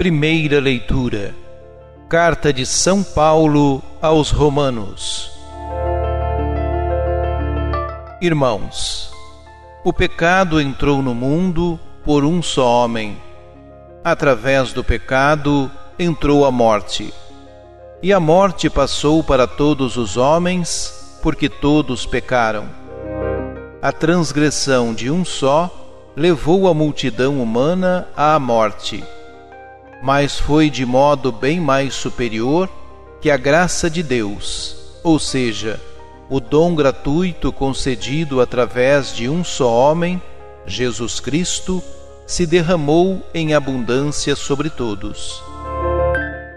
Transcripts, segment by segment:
Primeira leitura. Carta de São Paulo aos Romanos. Irmãos, o pecado entrou no mundo por um só homem. Através do pecado entrou a morte. E a morte passou para todos os homens, porque todos pecaram. A transgressão de um só levou a multidão humana à morte mas foi de modo bem mais superior que a graça de Deus, ou seja, o dom gratuito concedido através de um só homem, Jesus Cristo, se derramou em abundância sobre todos.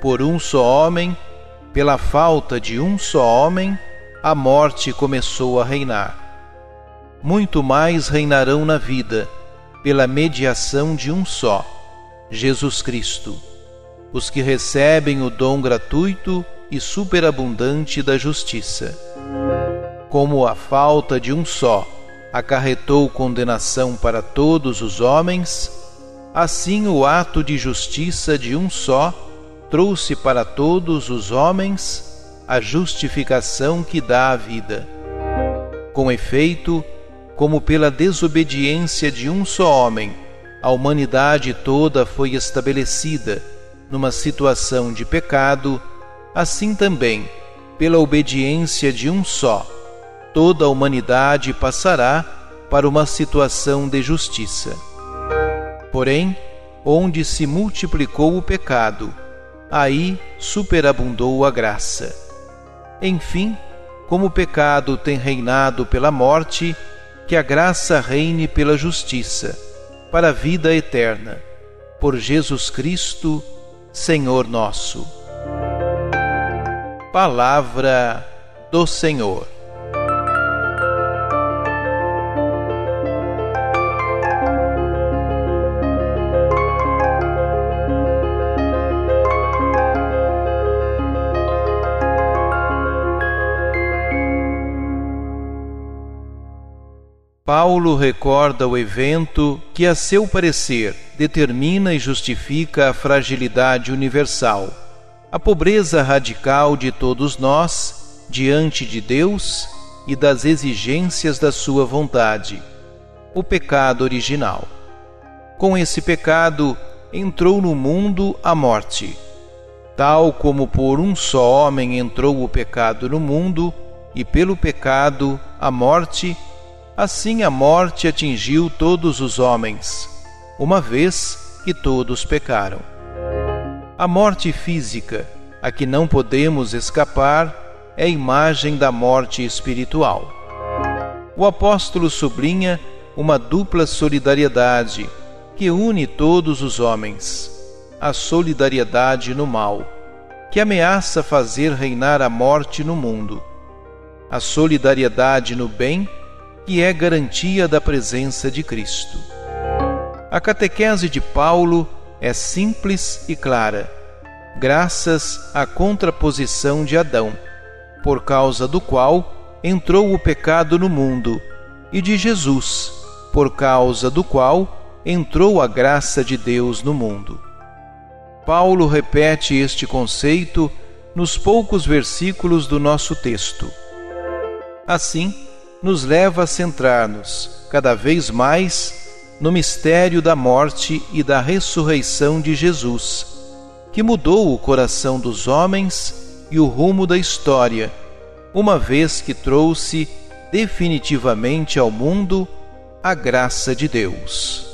Por um só homem, pela falta de um só homem, a morte começou a reinar. Muito mais reinarão na vida, pela mediação de um só Jesus Cristo, os que recebem o dom gratuito e superabundante da justiça. Como a falta de um só acarretou condenação para todos os homens, assim o ato de justiça de um só trouxe para todos os homens a justificação que dá a vida. Com efeito, como pela desobediência de um só homem, a humanidade toda foi estabelecida numa situação de pecado, assim também, pela obediência de um só, toda a humanidade passará para uma situação de justiça. Porém, onde se multiplicou o pecado, aí superabundou a graça. Enfim, como o pecado tem reinado pela morte, que a graça reine pela justiça para a vida eterna. Por Jesus Cristo, Senhor nosso. Palavra do Senhor. Paulo recorda o evento que, a seu parecer, determina e justifica a fragilidade universal, a pobreza radical de todos nós diante de Deus e das exigências da Sua vontade, o pecado original. Com esse pecado entrou no mundo a morte. Tal como por um só homem entrou o pecado no mundo, e pelo pecado a morte, Assim a morte atingiu todos os homens, uma vez que todos pecaram. A morte física, a que não podemos escapar, é imagem da morte espiritual. O apóstolo sublinha uma dupla solidariedade que une todos os homens: a solidariedade no mal, que ameaça fazer reinar a morte no mundo, a solidariedade no bem, que é garantia da presença de Cristo. A catequese de Paulo é simples e clara, graças à contraposição de Adão, por causa do qual entrou o pecado no mundo, e de Jesus, por causa do qual entrou a graça de Deus no mundo. Paulo repete este conceito nos poucos versículos do nosso texto. Assim, nos leva a centrar-nos cada vez mais no mistério da morte e da ressurreição de Jesus, que mudou o coração dos homens e o rumo da história, uma vez que trouxe definitivamente ao mundo a graça de Deus.